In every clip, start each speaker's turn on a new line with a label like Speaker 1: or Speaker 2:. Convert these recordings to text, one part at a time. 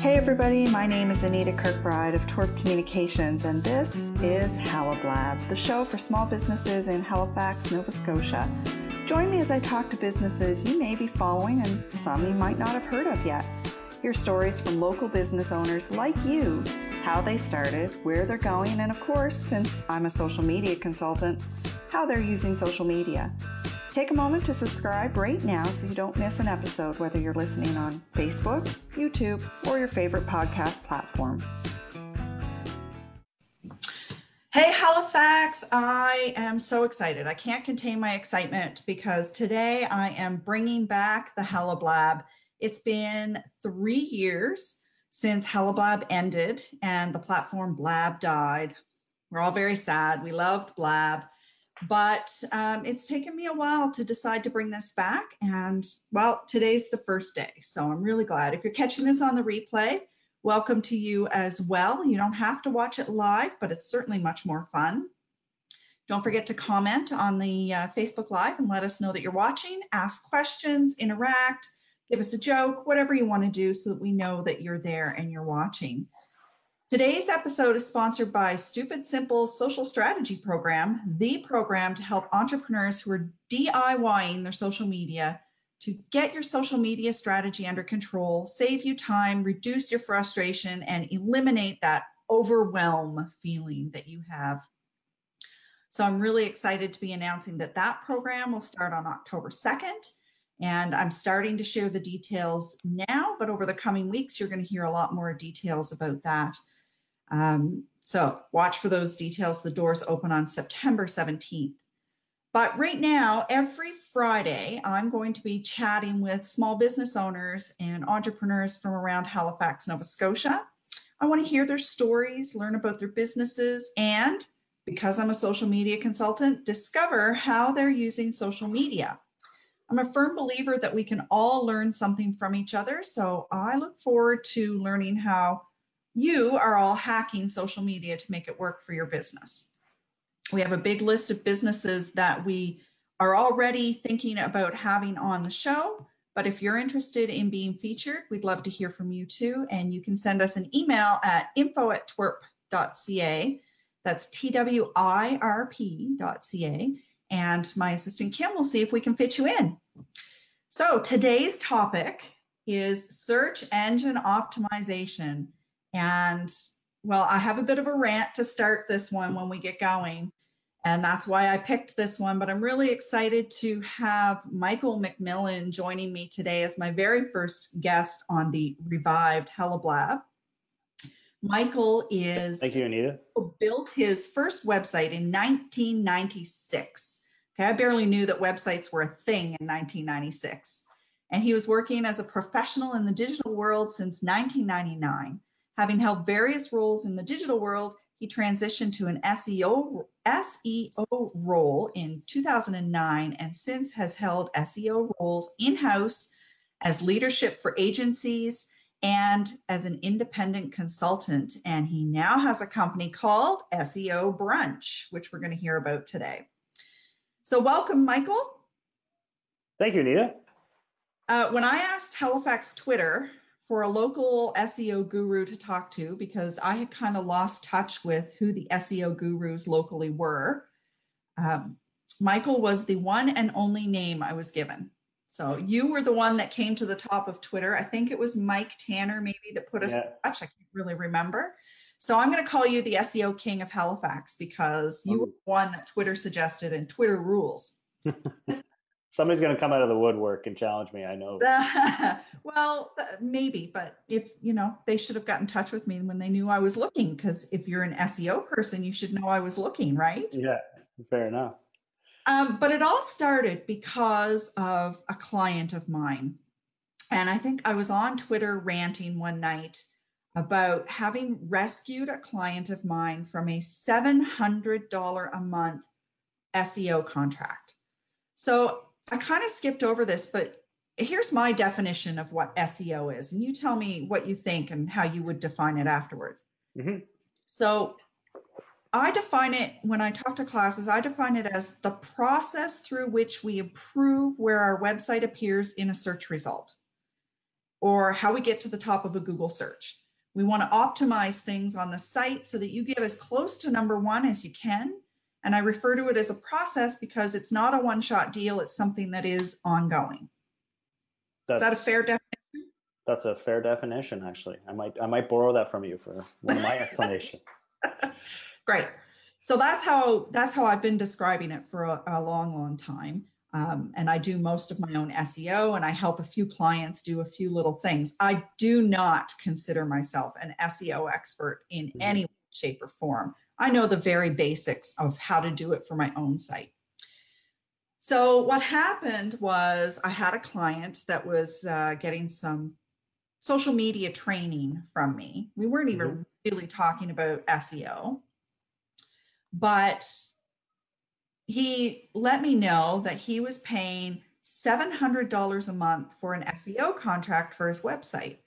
Speaker 1: Hey everybody, my name is Anita Kirkbride of Twirp Communications, and this is Halablab, the show for small businesses in Halifax, Nova Scotia. Join me as I talk to businesses you may be following and some you might not have heard of yet. Hear stories from local business owners like you, how they started, where they're going, and of course, since I'm a social media consultant, how they're using social media. Take a moment to subscribe right now so you don't miss an episode, whether you're listening on Facebook, YouTube, or your favorite podcast platform. Hey, Halifax! I am so excited. I can't contain my excitement because today I am bringing back the Halablab. It's been three years since Halablab ended and the platform Blab died. We're all very sad. We loved Blab but um, it's taken me a while to decide to bring this back. And well, today's the first day. So I'm really glad. If you're catching this on the replay, welcome to you as well. You don't have to watch it live, but it's certainly much more fun. Don't forget to comment on the uh, Facebook Live and let us know that you're watching, ask questions, interact, give us a joke, whatever you want to do so that we know that you're there and you're watching. Today's episode is sponsored by Stupid Simple Social Strategy Program, the program to help entrepreneurs who are DIYing their social media to get your social media strategy under control, save you time, reduce your frustration, and eliminate that overwhelm feeling that you have. So I'm really excited to be announcing that that program will start on October 2nd. And I'm starting to share the details now, but over the coming weeks, you're going to hear a lot more details about that. Um, so watch for those details. The doors open on September 17th. But right now, every Friday, I'm going to be chatting with small business owners and entrepreneurs from around Halifax, Nova Scotia. I want to hear their stories, learn about their businesses, and because I'm a social media consultant, discover how they're using social media. I'm a firm believer that we can all learn something from each other. So I look forward to learning how you are all hacking social media to make it work for your business. We have a big list of businesses that we are already thinking about having on the show. But if you're interested in being featured, we'd love to hear from you too. And you can send us an email at info at twirp.ca. That's T W I R P.ca. And my assistant Kim will see if we can fit you in. So today's topic is search engine optimization. And well, I have a bit of a rant to start this one when we get going. And that's why I picked this one. But I'm really excited to have Michael McMillan joining me today as my very first guest on the revived Halablab. Michael is
Speaker 2: thank you, Anita.
Speaker 1: Built his first website in 1996. Okay, I barely knew that websites were a thing in 1996. And he was working as a professional in the digital world since 1999. Having held various roles in the digital world, he transitioned to an SEO SEO role in 2009 and since has held SEO roles in-house as leadership for agencies and as an independent consultant and he now has a company called SEO Brunch which we're going to hear about today. So welcome Michael.
Speaker 2: Thank you Nita.
Speaker 1: Uh, when I asked Halifax Twitter for a local SEO guru to talk to because I had kind of lost touch with who the SEO gurus locally were. Um, Michael was the one and only name I was given. So you were the one that came to the top of Twitter. I think it was Mike Tanner, maybe, that put us yeah. in touch. I can't really remember. So I'm going to call you the SEO king of Halifax because you oh. were the one that Twitter suggested and Twitter rules.
Speaker 2: somebody's going to come out of the woodwork and challenge me. I know.
Speaker 1: well, maybe, but if you know, they should have gotten in touch with me when they knew I was looking. Because if you're an SEO person, you should know I was looking, right?
Speaker 2: Yeah, fair enough.
Speaker 1: Um, but it all started because of a client of mine, and I think I was on Twitter ranting one night about having rescued a client of mine from a seven hundred dollar a month SEO contract. So I kind of skipped over this, but here's my definition of what SEO is. And you tell me what you think and how you would define it afterwards. Mm-hmm. So I define it when I talk to classes, I define it as the process through which we improve where our website appears in a search result. or how we get to the top of a Google search. We want to optimize things on the site so that you get as close to number one as you can. And I refer to it as a process because it's not a one shot deal, it's something that is ongoing. That's, is that a fair definition?
Speaker 2: That's a fair definition, actually. I might I might borrow that from you for one of my explanations.
Speaker 1: Great. So that's how that's how I've been describing it for a, a long, long time. Um, and I do most of my own SEO and I help a few clients do a few little things. I do not consider myself an SEO expert in mm-hmm. any shape or form. I know the very basics of how to do it for my own site. So, what happened was I had a client that was uh, getting some social media training from me. We weren't even mm-hmm. really talking about SEO, but he let me know that he was paying $700 a month for an SEO contract for his website.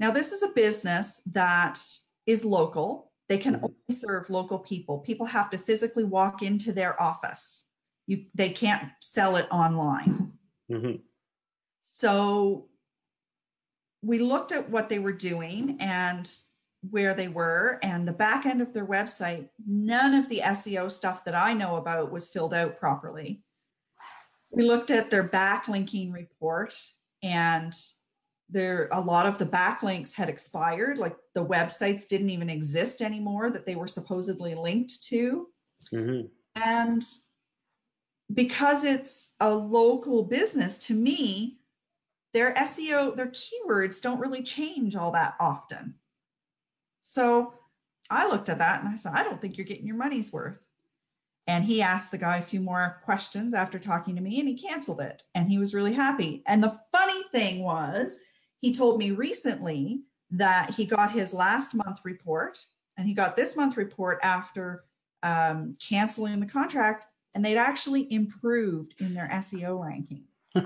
Speaker 1: Now, this is a business that is local. They can mm-hmm. only serve local people. People have to physically walk into their office. You, they can't sell it online. Mm-hmm. So we looked at what they were doing and where they were and the back end of their website, none of the SEO stuff that I know about was filled out properly. We looked at their backlinking report and there a lot of the backlinks had expired like the websites didn't even exist anymore that they were supposedly linked to mm-hmm. and because it's a local business to me their seo their keywords don't really change all that often so I looked at that and I said, I don't think you're getting your money's worth. And he asked the guy a few more questions after talking to me and he canceled it. And he was really happy. And the funny thing was, he told me recently that he got his last month report and he got this month report after um, canceling the contract and they'd actually improved in their SEO ranking.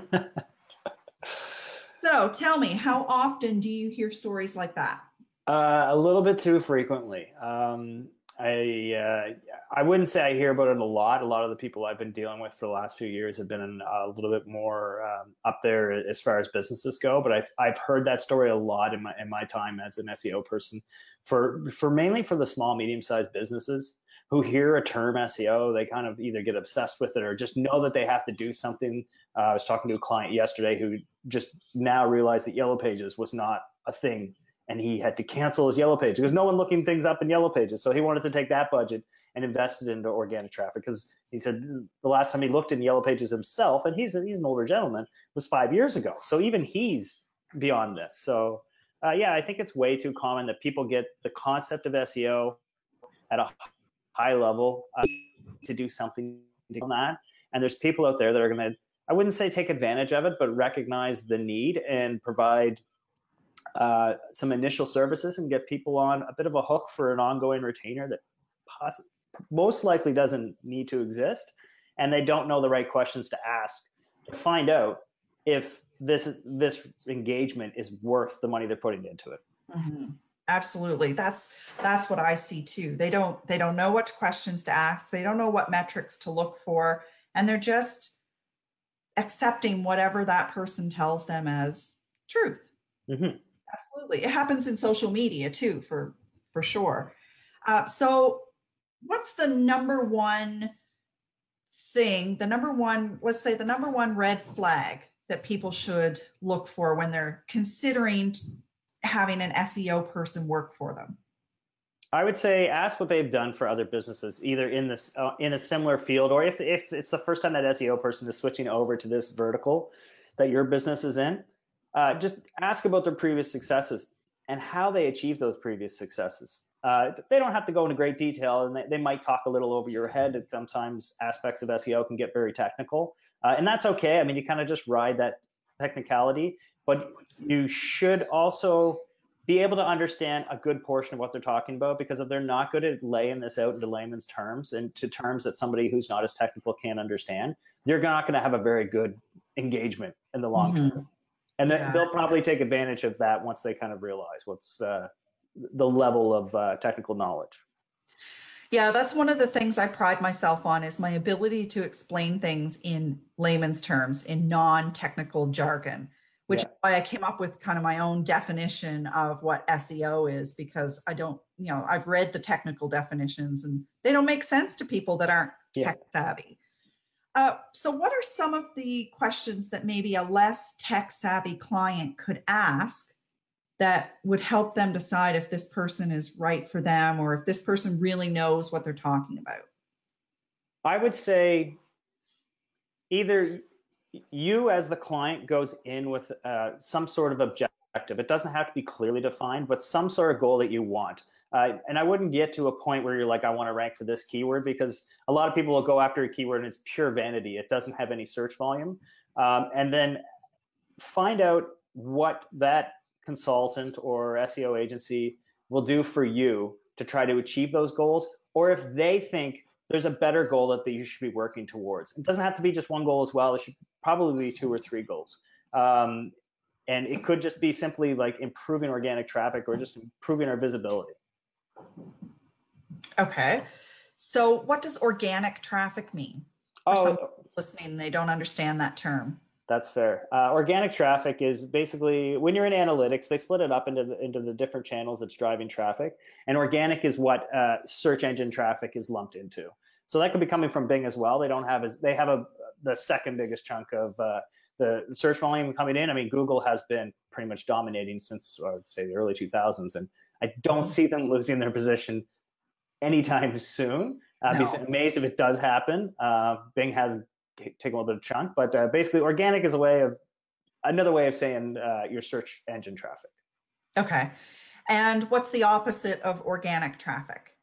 Speaker 1: so tell me, how often do you hear stories like that?
Speaker 2: Uh, a little bit too frequently. Um, I uh, I wouldn't say I hear about it a lot. A lot of the people I've been dealing with for the last few years have been a little bit more um, up there as far as businesses go. But I've I've heard that story a lot in my in my time as an SEO person, for for mainly for the small medium sized businesses who hear a term SEO, they kind of either get obsessed with it or just know that they have to do something. Uh, I was talking to a client yesterday who just now realized that Yellow Pages was not a thing and he had to cancel his yellow page because no one looking things up in yellow pages. So he wanted to take that budget and invest it into organic traffic because he said the last time he looked in yellow pages himself, and he's he's an older gentleman, was five years ago. So even he's beyond this. So uh, yeah, I think it's way too common that people get the concept of SEO at a high level uh, to do something on that, and there's people out there that are going to I wouldn't say take advantage of it, but recognize the need and provide uh, some initial services and get people on a bit of a hook for an ongoing retainer that poss- most likely doesn't need to exist. And they don't know the right questions to ask to find out if this this engagement is worth the money they're putting into it.
Speaker 1: Mm-hmm. absolutely. That's that's what i see too. They don't they don't know what questions to ask. They don't know what metrics to look for. And they're just accepting whatever that person tells them as truth. Mm-hmm. Absolutely. It happens in social media too, for for sure. Uh, so what's the number one thing, the number one, let's say the number one red flag that people should look for when they're considering having an SEO person work for them?
Speaker 2: I would say ask what they've done for other businesses, either in this uh, in a similar field, or if if it's the first time that SEO person is switching over to this vertical that your business is in, uh, just ask about their previous successes and how they achieved those previous successes. Uh, they don't have to go into great detail, and they, they, might talk a little over your head. And sometimes aspects of SEO can get very technical, uh, and that's okay. I mean, you kind of just ride that technicality, but you should also be able to understand a good portion of what they're talking about because if they're not good at laying this out into layman's terms and to terms that somebody who's not as technical can't understand, you're not going to have a very good engagement in the long mm-hmm. term and yeah. they'll probably take advantage of that once they kind of realize what's uh, the level of uh, technical knowledge
Speaker 1: yeah that's one of the things i pride myself on is my ability to explain things in layman's terms in non-technical jargon which yeah. is why I came up with kind of my own definition of what SEO is because I don't, you know, I've read the technical definitions and they don't make sense to people that aren't yeah. tech savvy. Uh, so, what are some of the questions that maybe a less tech savvy client could ask that would help them decide if this person is right for them or if this person really knows what they're talking about?
Speaker 2: I would say either you as the client goes in with uh, some sort of objective. It doesn't have to be clearly defined, but some sort of goal that you want. Uh, and I wouldn't get to a point where you're like, I want to rank for this keyword because a lot of people will go after a keyword and it's pure vanity. It doesn't have any search volume. Um, and then find out what that consultant or SEO agency will do for you to try to achieve those goals. Or if they think there's a better goal that you should be working towards. It doesn't have to be just one goal as well. It should probably be two or three goals. Um, and it could just be simply like improving organic traffic or just improving our visibility.
Speaker 1: Okay. So, what does organic traffic mean? For oh, listening, they don't understand that term.
Speaker 2: That's fair. Uh, organic traffic is basically when you're in analytics, they split it up into the, into the different channels that's driving traffic, and organic is what uh, search engine traffic is lumped into. So that could be coming from Bing as well. They don't have as they have a the second biggest chunk of uh, the search volume coming in. I mean, Google has been pretty much dominating since I would say the early 2000s, and I don't see them losing their position anytime soon. I'd no. be amazed if it does happen. Uh, Bing has taken a little bit of chunk, but uh, basically, organic is a way of another way of saying uh, your search engine traffic.
Speaker 1: Okay, and what's the opposite of organic traffic?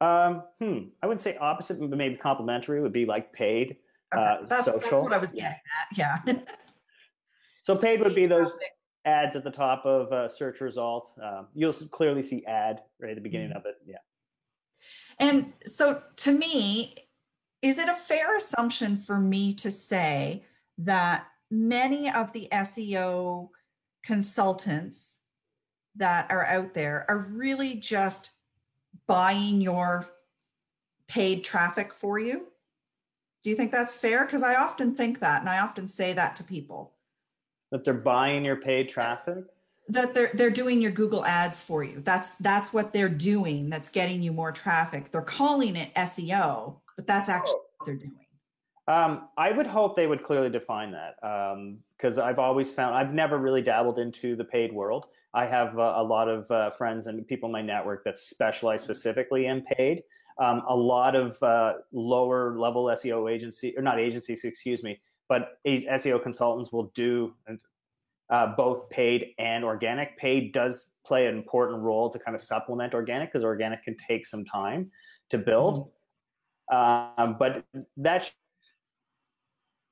Speaker 2: Um, hmm. I would say opposite, but maybe complementary would be like paid, okay. uh,
Speaker 1: that's,
Speaker 2: social.
Speaker 1: That's what I was getting at. Yeah.
Speaker 2: so paid would be those ads at the top of a search result. Um, you'll clearly see ad right at the beginning mm-hmm. of it. Yeah.
Speaker 1: And so to me, is it a fair assumption for me to say that many of the SEO consultants that are out there are really just buying your paid traffic for you? Do you think that's fair? Because I often think that, and I often say that to people.
Speaker 2: That they're buying your paid traffic?
Speaker 1: That they're they're doing your Google ads for you. That's that's what they're doing. That's getting you more traffic. They're calling it SEO, but that's actually oh. what they're doing.
Speaker 2: Um, I would hope they would clearly define that because um, I've always found I've never really dabbled into the paid world. I have uh, a lot of uh, friends and people in my network that specialize specifically in paid. Um, a lot of uh, lower level SEO agency or not agencies, excuse me, but SEO consultants will do uh, both paid and organic. Paid does play an important role to kind of supplement organic because organic can take some time to build. Mm-hmm. Um, but that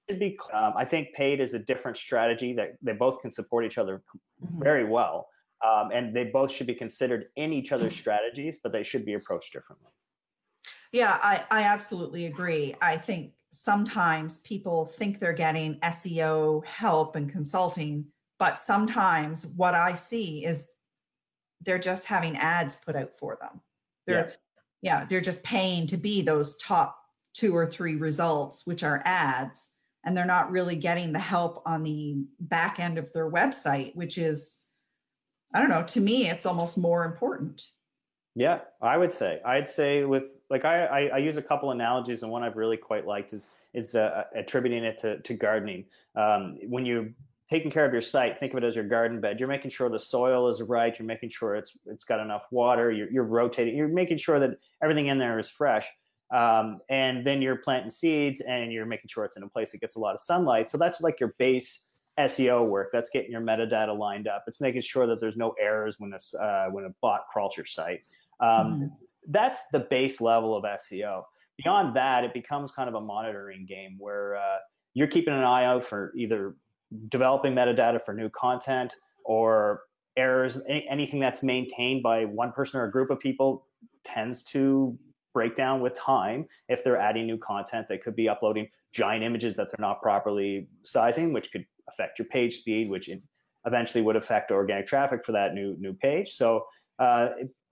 Speaker 2: should be. Um, I think paid is a different strategy that they both can support each other mm-hmm. very well. Um, and they both should be considered in each other's strategies, but they should be approached differently.
Speaker 1: Yeah, I, I absolutely agree. I think sometimes people think they're getting SEO help and consulting, but sometimes what I see is they're just having ads put out for them. They're yeah, yeah they're just paying to be those top two or three results, which are ads, and they're not really getting the help on the back end of their website, which is I don't know, to me, it's almost more important.
Speaker 2: Yeah, I would say. I'd say with like I, I, I use a couple analogies, and one I've really quite liked is is uh, attributing it to to gardening. Um, when you're taking care of your site, think of it as your garden bed. You're making sure the soil is right. You're making sure it's it's got enough water. You're, you're rotating. You're making sure that everything in there is fresh. Um, and then you're planting seeds, and you're making sure it's in a place that gets a lot of sunlight. So that's like your base SEO work. That's getting your metadata lined up. It's making sure that there's no errors when this uh, when a bot crawls your site. Um, mm-hmm. That's the base level of SEO. Beyond that, it becomes kind of a monitoring game where uh, you're keeping an eye out for either developing metadata for new content or errors. Any, anything that's maintained by one person or a group of people tends to break down with time if they're adding new content. They could be uploading giant images that they're not properly sizing, which could affect your page speed, which eventually would affect organic traffic for that new new page. So uh,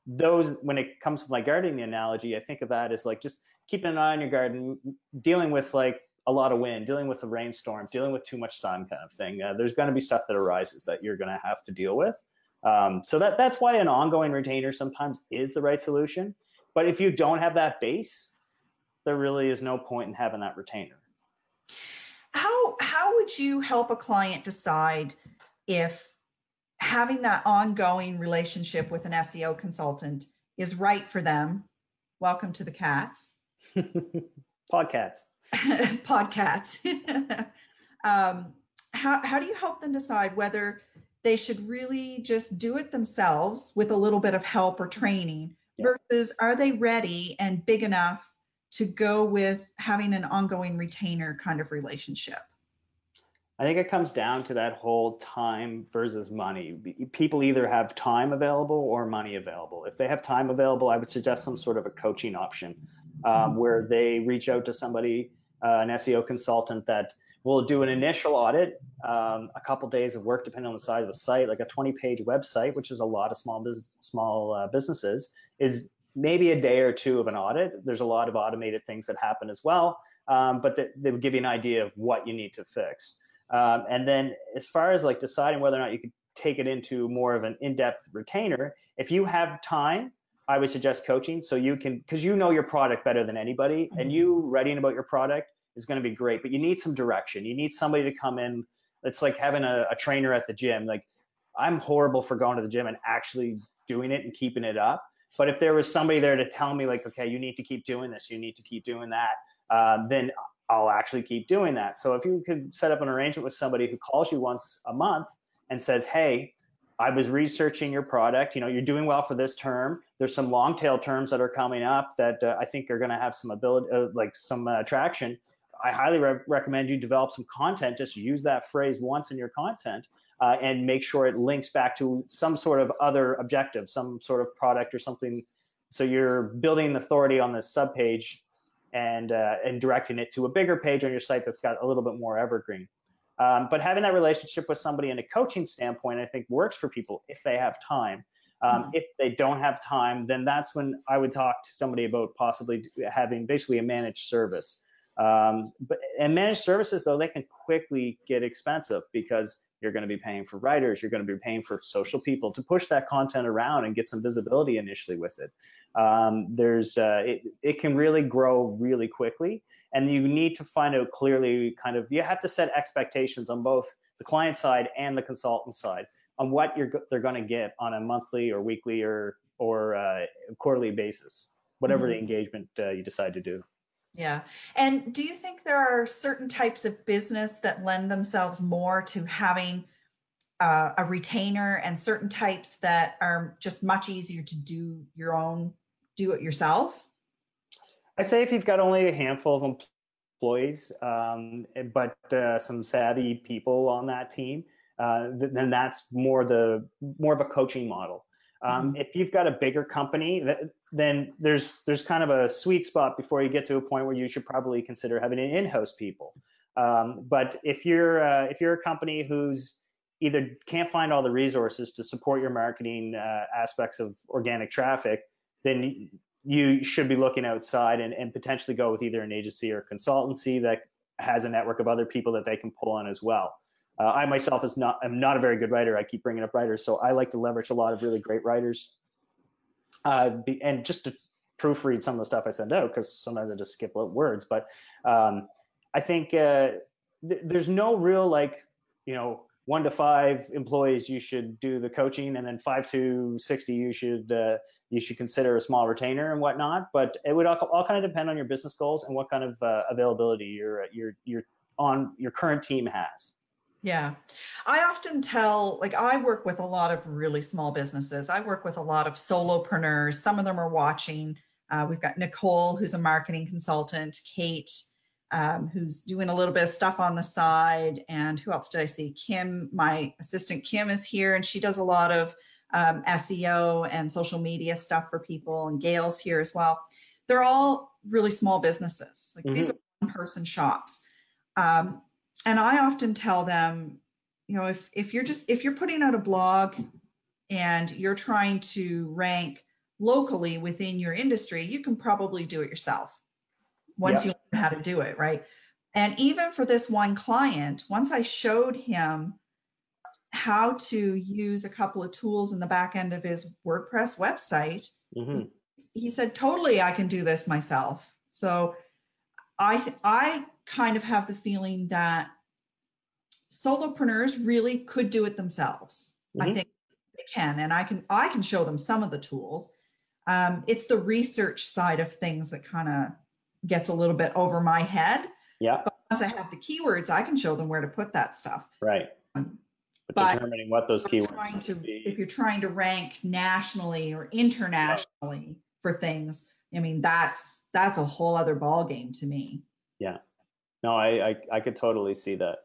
Speaker 2: those, when it comes to my gardening analogy, I think of that as like just keeping an eye on your garden, dealing with like a lot of wind, dealing with a rainstorm, dealing with too much sun, kind of thing. Uh, there's going to be stuff that arises that you're going to have to deal with. Um, so that that's why an ongoing retainer sometimes is the right solution. But if you don't have that base, there really is no point in having that retainer.
Speaker 1: How how would you help a client decide if having that ongoing relationship with an SEO consultant is right for them? Welcome to the cats.
Speaker 2: Podcats.
Speaker 1: Podcats. um, how how do you help them decide whether they should really just do it themselves with a little bit of help or training yeah. versus are they ready and big enough to go with having an ongoing retainer kind of relationship?
Speaker 2: I think it comes down to that whole time versus money. People either have time available or money available. If they have time available, I would suggest some sort of a coaching option um, where they reach out to somebody, uh, an SEO consultant that will do an initial audit, um, a couple days of work, depending on the size of the site, like a 20 page website, which is a lot of small, business, small uh, businesses, is maybe a day or two of an audit. There's a lot of automated things that happen as well, um, but they would give you an idea of what you need to fix. Um, and then as far as like deciding whether or not you could take it into more of an in-depth retainer, if you have time, I would suggest coaching so you can because you know your product better than anybody, mm-hmm. and you writing about your product is going to be great. But you need some direction. You need somebody to come in. It's like having a, a trainer at the gym. Like I'm horrible for going to the gym and actually doing it and keeping it up. But if there was somebody there to tell me, like, okay, you need to keep doing this, you need to keep doing that, um, then I'll actually keep doing that. So if you could set up an arrangement with somebody who calls you once a month and says, hey, I was researching your product. You know, you're doing well for this term. There's some long tail terms that are coming up that uh, I think are going to have some ability, uh, like some uh, traction. I highly re- recommend you develop some content. Just use that phrase once in your content uh, and make sure it links back to some sort of other objective, some sort of product or something. So you're building authority on this subpage and uh, and directing it to a bigger page on your site that's got a little bit more evergreen. Um, but having that relationship with somebody in a coaching standpoint, I think works for people if they have time. Um, mm-hmm. If they don't have time, then that's when I would talk to somebody about possibly having basically a managed service. Um, but and managed services though they can quickly get expensive because you're going to be paying for writers you're going to be paying for social people to push that content around and get some visibility initially with it um, there's uh, it, it can really grow really quickly and you need to find out clearly kind of you have to set expectations on both the client side and the consultant side on what you're they're going to get on a monthly or weekly or or uh, quarterly basis whatever mm-hmm. the engagement uh, you decide to do
Speaker 1: yeah. And do you think there are certain types of business that lend themselves more to having uh, a retainer and certain types that are just much easier to do your own, do it yourself?
Speaker 2: I say if you've got only a handful of employees, um, but uh, some savvy people on that team, uh, then that's more the more of a coaching model. Um, mm-hmm. If you've got a bigger company, that, then there's there's kind of a sweet spot before you get to a point where you should probably consider having an in-house people. Um, but if you're uh, if you're a company who's either can't find all the resources to support your marketing uh, aspects of organic traffic, then you should be looking outside and, and potentially go with either an agency or consultancy that has a network of other people that they can pull on as well. Uh, I myself is not I'm not a very good writer. I keep bringing up writers, so I like to leverage a lot of really great writers, uh, be, and just to proofread some of the stuff I send out because sometimes I just skip words. But um, I think uh, th- there's no real like you know one to five employees you should do the coaching, and then five to sixty you should uh, you should consider a small retainer and whatnot. But it would all, all kind of depend on your business goals and what kind of uh, availability your your your on your current team has.
Speaker 1: Yeah. I often tell, like, I work with a lot of really small businesses. I work with a lot of solopreneurs. Some of them are watching. Uh, we've got Nicole, who's a marketing consultant, Kate, um, who's doing a little bit of stuff on the side. And who else did I see? Kim, my assistant Kim, is here, and she does a lot of um, SEO and social media stuff for people. And Gail's here as well. They're all really small businesses. Like, mm-hmm. these are one person shops. Um, and I often tell them, you know, if if you're just if you're putting out a blog and you're trying to rank locally within your industry, you can probably do it yourself once you learn how to do it, right? And even for this one client, once I showed him how to use a couple of tools in the back end of his WordPress website, mm-hmm. he, he said, "Totally, I can do this myself." So I I kind of have the feeling that solopreneurs really could do it themselves. Mm-hmm. I think they can, and I can I can show them some of the tools. Um, it's the research side of things that kind of gets a little bit over my head.
Speaker 2: Yeah.
Speaker 1: But once I have the keywords, I can show them where to put that stuff.
Speaker 2: Right. Um, but, but determining what those keywords
Speaker 1: to, if you're trying to rank nationally or internationally for things, I mean that's that's a whole other ball game to me.
Speaker 2: Yeah. No, I I, I could totally see that.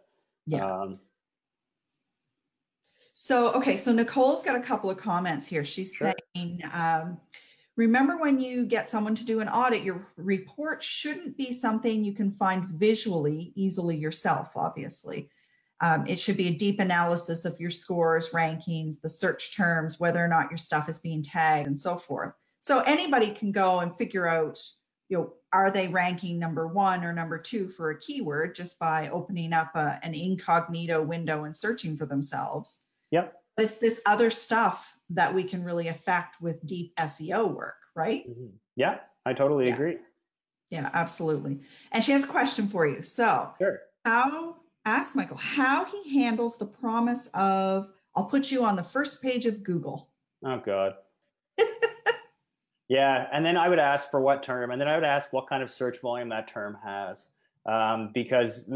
Speaker 1: Yeah. Um, so okay, so Nicole's got a couple of comments here. She's sure. saying, um, remember when you get someone to do an audit, your report shouldn't be something you can find visually easily yourself, obviously. Um, it should be a deep analysis of your scores, rankings, the search terms, whether or not your stuff is being tagged, and so forth. So anybody can go and figure out, you know, are they ranking number one or number two for a keyword just by opening up a, an incognito window and searching for themselves.
Speaker 2: Yep.
Speaker 1: But it's this other stuff that we can really affect with deep SEO work, right? Mm-hmm.
Speaker 2: Yeah, I totally yeah. agree.
Speaker 1: Yeah, absolutely. And she has a question for you. So,
Speaker 2: sure.
Speaker 1: how ask Michael how he handles the promise of I'll put you on the first page of Google.
Speaker 2: Oh God. yeah, and then I would ask for what term, and then I would ask what kind of search volume that term has. Um, because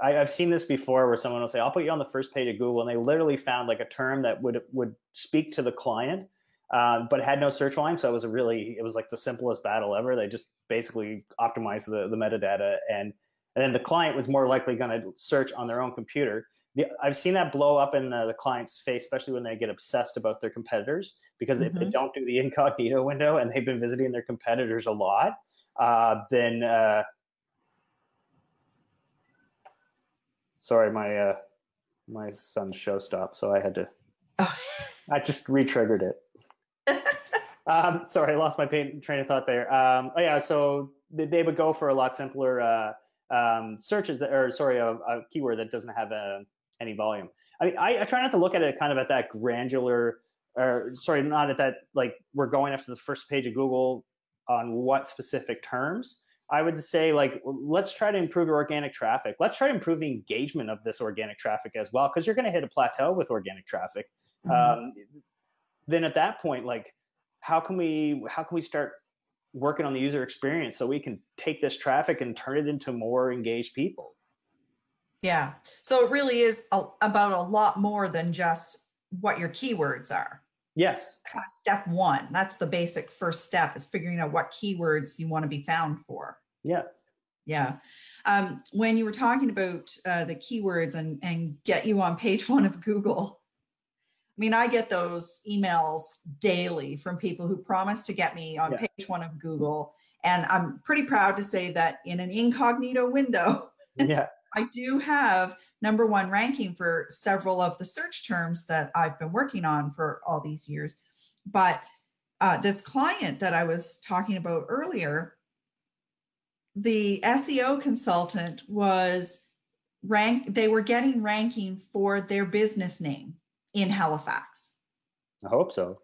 Speaker 2: I, have seen this before where someone will say, I'll put you on the first page of Google. And they literally found like a term that would, would speak to the client, um, but had no search volume. So it was a really, it was like the simplest battle ever. They just basically optimized the, the metadata and, and then the client was more likely going to search on their own computer. The, I've seen that blow up in the, the, client's face, especially when they get obsessed about their competitors, because mm-hmm. if they mm-hmm. don't do the incognito window and they've been visiting their competitors a lot, uh, then uh, sorry, my uh, my son's show stopped, so I had to. Oh. I just re-triggered it. um, sorry, I lost my pain, train of thought there. Um, oh yeah, so they would go for a lot simpler uh, um, searches, that, or sorry, a, a, keyword that doesn't have a, any volume. I mean, I, I, try not to look at it kind of at that granular, or sorry, not at that like we're going after the first page of Google on what specific terms. I would say like let's try to improve your organic traffic. Let's try to improve the engagement of this organic traffic as well, because you're going to hit a plateau with organic traffic. Mm-hmm. Um, then at that point, like how can we how can we start working on the user experience so we can take this traffic and turn it into more engaged people?
Speaker 1: Yeah. So it really is a, about a lot more than just what your keywords are.
Speaker 2: Yes.
Speaker 1: Step one. That's the basic first step is figuring out what keywords you want to be found for.
Speaker 2: Yeah.
Speaker 1: Yeah. Um, when you were talking about uh, the keywords and, and get you on page one of Google, I mean, I get those emails daily from people who promise to get me on yeah. page one of Google. And I'm pretty proud to say that in an incognito window,
Speaker 2: yeah.
Speaker 1: I do have number one ranking for several of the search terms that I've been working on for all these years. But uh, this client that I was talking about earlier, the SEO consultant was rank, they were getting ranking for their business name in Halifax.
Speaker 2: I hope so.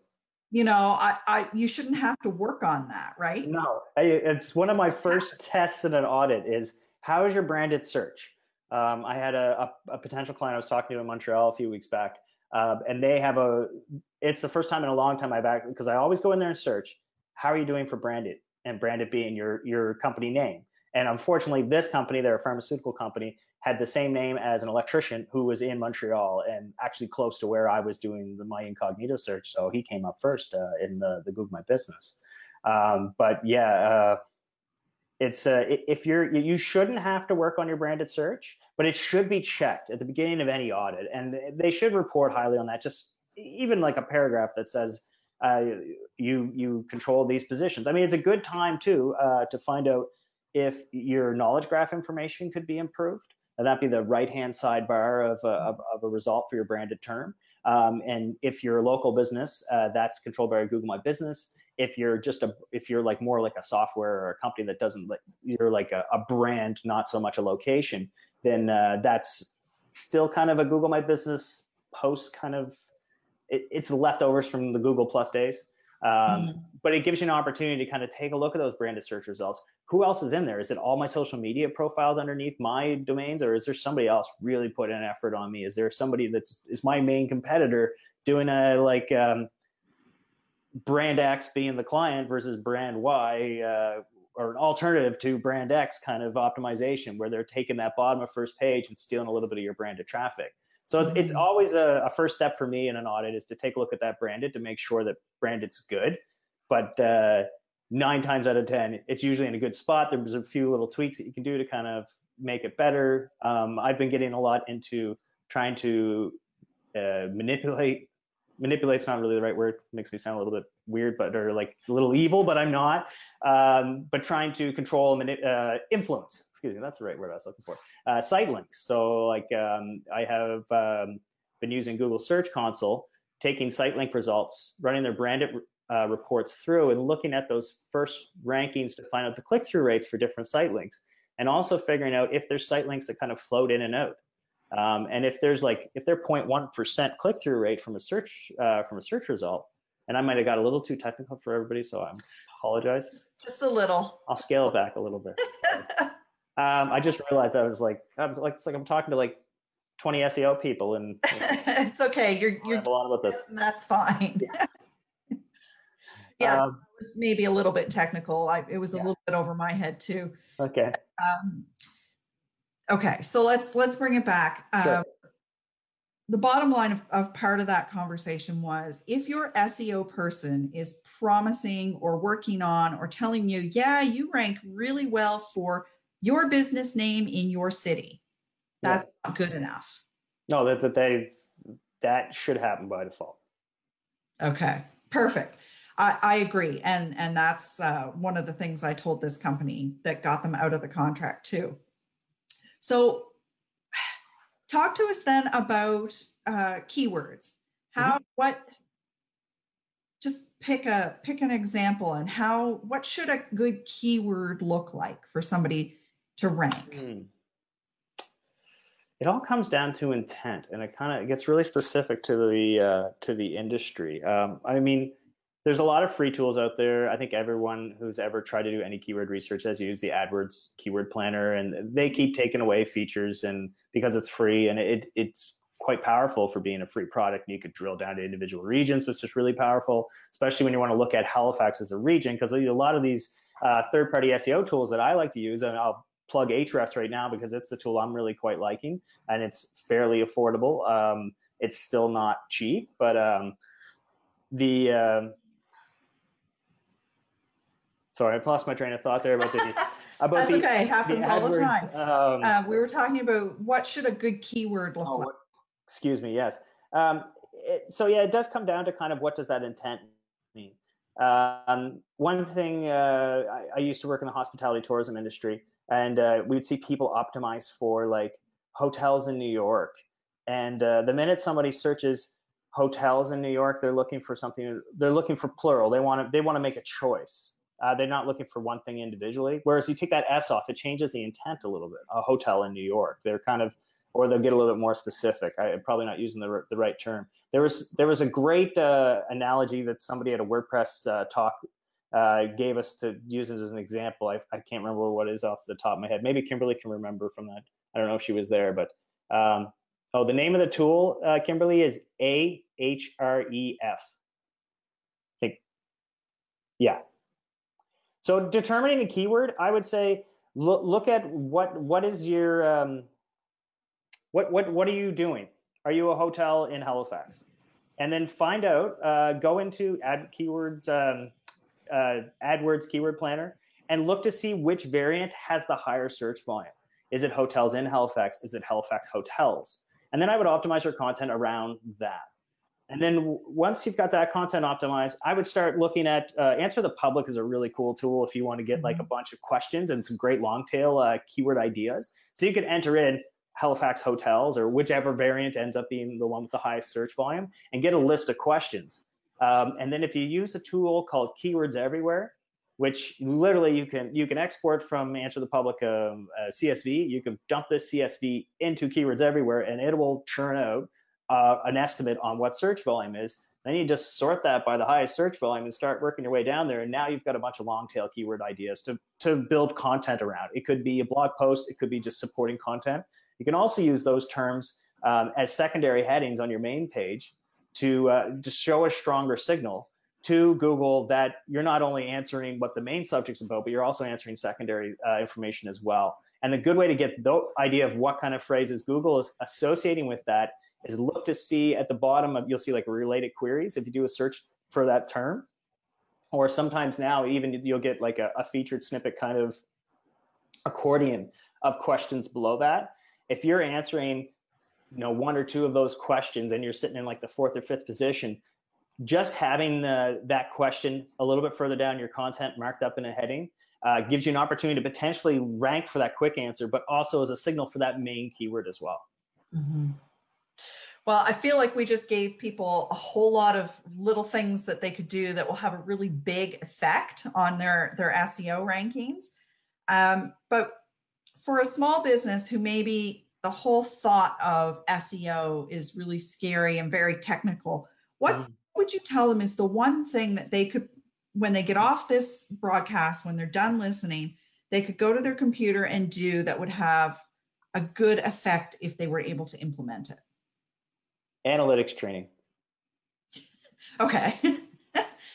Speaker 1: You know, I, I you shouldn't have to work on that, right?
Speaker 2: No, it's one of my first tests in an audit is how is your branded search? Um, I had a, a, a, potential client I was talking to in Montreal a few weeks back, uh, and they have a. It's the first time in a long time I've because I always go in there and search. How are you doing for branded and branded being your your company name? And unfortunately, this company, they're a pharmaceutical company, had the same name as an electrician who was in Montreal and actually close to where I was doing the, my incognito search. So he came up first uh, in the the Google My Business. Um, but yeah. Uh, it's uh, if you're you shouldn't have to work on your branded search but it should be checked at the beginning of any audit. And they should report highly on that. Just even like a paragraph that says uh, you you control these positions. I mean it's a good time too uh, to find out if your knowledge graph information could be improved. And that be the right hand sidebar of a, of, a result for your branded term. Um, and if you're a local business uh, that's controlled by google my business if you're just a if you're like more like a software or a company that doesn't like you're like a, a brand not so much a location then uh, that's still kind of a google my business post kind of it, it's leftovers from the google plus days. Um, mm. but it gives you an opportunity to kind of take a look at those branded search results. Who else is in there? Is it all my social media profiles underneath my domains or is there somebody else really putting an effort on me? Is there somebody that's is my main competitor doing a like um, brand X being the client versus brand Y uh, or an alternative to brand X kind of optimization where they're taking that bottom of first page and stealing a little bit of your branded traffic. So it's, it's mm-hmm. always a, a, first step for me in an audit is to take a look at that branded to make sure that branded's good. But uh, nine times out of 10, it's usually in a good spot. There's a few little tweaks that you can do to kind of make it better. Um, I've been getting a lot into trying to uh, manipulate manipulate's not really the right word makes me sound a little bit weird, but or like a little evil, but I'm not. Um, but trying to control mani- uh, influence. Excuse me, that's the right word I was looking for. Uh, site links. So like um, I have um, been using Google Search Console, taking site link results, running their branded uh, reports through, and looking at those first rankings to find out the click through rates for different site links, and also figuring out if there's site links that kind of float in and out. Um, and if there's like if they're 0.1% click through rate from a search uh, from a search result, and I might have got a little too technical for everybody, so I apologize.
Speaker 1: Just a little.
Speaker 2: I'll scale it back a little bit. um, I just realized I was like I'm like it's like I'm talking to like 20 SEO people, and
Speaker 1: you know, it's okay. You're you're
Speaker 2: a lot about this.
Speaker 1: That's fine. Yeah. yeah um, it was maybe a little bit technical. I, it was a little bit over my head too.
Speaker 2: Okay.
Speaker 1: Um, Okay, so let's let's bring it back. Sure. Um, the bottom line of, of part of that conversation was if your SEO person is promising or working on or telling you, yeah, you rank really well for your business name in your city, that's yeah. not good enough.
Speaker 2: No, that that they that should happen by default.
Speaker 1: Okay, perfect. I, I agree, and and that's uh, one of the things I told this company that got them out of the contract too. So, talk to us then about uh, keywords. How mm-hmm. what? Just pick a pick an example and how what should a good keyword look like for somebody to rank? Mm.
Speaker 2: It all comes down to intent, and it kind of gets really specific to the uh, to the industry. Um, I mean there's a lot of free tools out there. I think everyone who's ever tried to do any keyword research has used the AdWords keyword planner, and they keep taking away features, and because it's free and it it's quite powerful for being a free product. You could drill down to individual regions, which is really powerful, especially when you want to look at Halifax as a region, because a lot of these uh, third-party SEO tools that I like to use, and I'll plug Ahrefs right now because it's the tool I'm really quite liking, and it's fairly affordable. Um, it's still not cheap, but um, the uh, sorry, I've lost my train of thought there about the
Speaker 1: about That's the, okay. It happens the all the time. Um, uh, we were talking about what should a good keyword look oh, like.
Speaker 2: Excuse me. Yes. Um, it, so yeah, it does come down to kind of what does that intent mean. Um, one thing uh, I, I, used to work in the hospitality tourism industry, and uh, we'd see people optimize for like hotels in New York. And uh, the minute somebody searches hotels in New York, they're looking for something. They're looking for plural. They want to. They want to make a choice. Uh, they're not looking for one thing individually. Whereas you take that S off, it changes the intent a little bit. A hotel in New York, they're kind of, or they'll get a little bit more specific. I, am probably not using the, the right term. There was there was a great uh, analogy that somebody at a WordPress uh, talk uh, gave us to use as an example. I, I can't remember what is off the top of my head. Maybe Kimberly can remember from that. I don't know if she was there, but um, oh, the name of the tool, uh, Kimberly, is A H R E F. Think, yeah, so determining a keyword, I would say look look at what what is your um, what what what are you doing? Are you a hotel in Halifax? And then find out. Uh, go into ad keywords um, uh, AdWords keyword planner and look to see which variant has the higher search volume. Is it hotels in Halifax? Is it Halifax hotels? And then I would optimize your content around that. And then once you've got that content optimized, I would start looking at uh, Answer the Public is a really cool tool if you want to get like a mm-hmm. bunch of questions and some great long tail uh, keyword ideas. So you could enter in Halifax hotels or whichever variant ends up being the one with the highest search volume and get a list of questions. Um, and then if you use a tool called Keywords Everywhere, which literally you can you can export from Answer the Public um, uh, CSV. You can dump this CSV into Keywords Everywhere, and it will churn out uh, an estimate on what search volume is. Then you just sort that by the highest search volume and start working your way down there. And now you've got a bunch of long tail keyword ideas to, to build content around. It could be a blog post, it could be just supporting content. You can also use those terms um, as secondary headings on your main page to uh, to show a stronger signal to Google that you're not only answering what the main subject's about, but you're also answering secondary uh, information as well. And the good way to get the idea of what kind of phrases Google is associating with that is look to see at the bottom of you'll see like related queries if you do a search for that term. Or sometimes now even you'll get like a, a featured snippet kind of accordion of questions below that. If you're answering you know one or two of those questions and you're sitting in like the fourth or fifth position just having that question a little bit further down your content marked up in a heading uh, gives you an opportunity to potentially rank for that quick answer but also as a signal for that main keyword as well
Speaker 1: mm-hmm. Well i feel like we just gave people a whole lot of little things that they could do that will have a really big effect on their their seo rankings um, but for a small business who maybe the whole thought of SEO is really scary and very technical. What mm. would you tell them is the one thing that they could, when they get off this broadcast, when they're done listening, they could go to their computer and do that would have a good effect if they were able to implement it?
Speaker 2: Analytics training.
Speaker 1: Okay.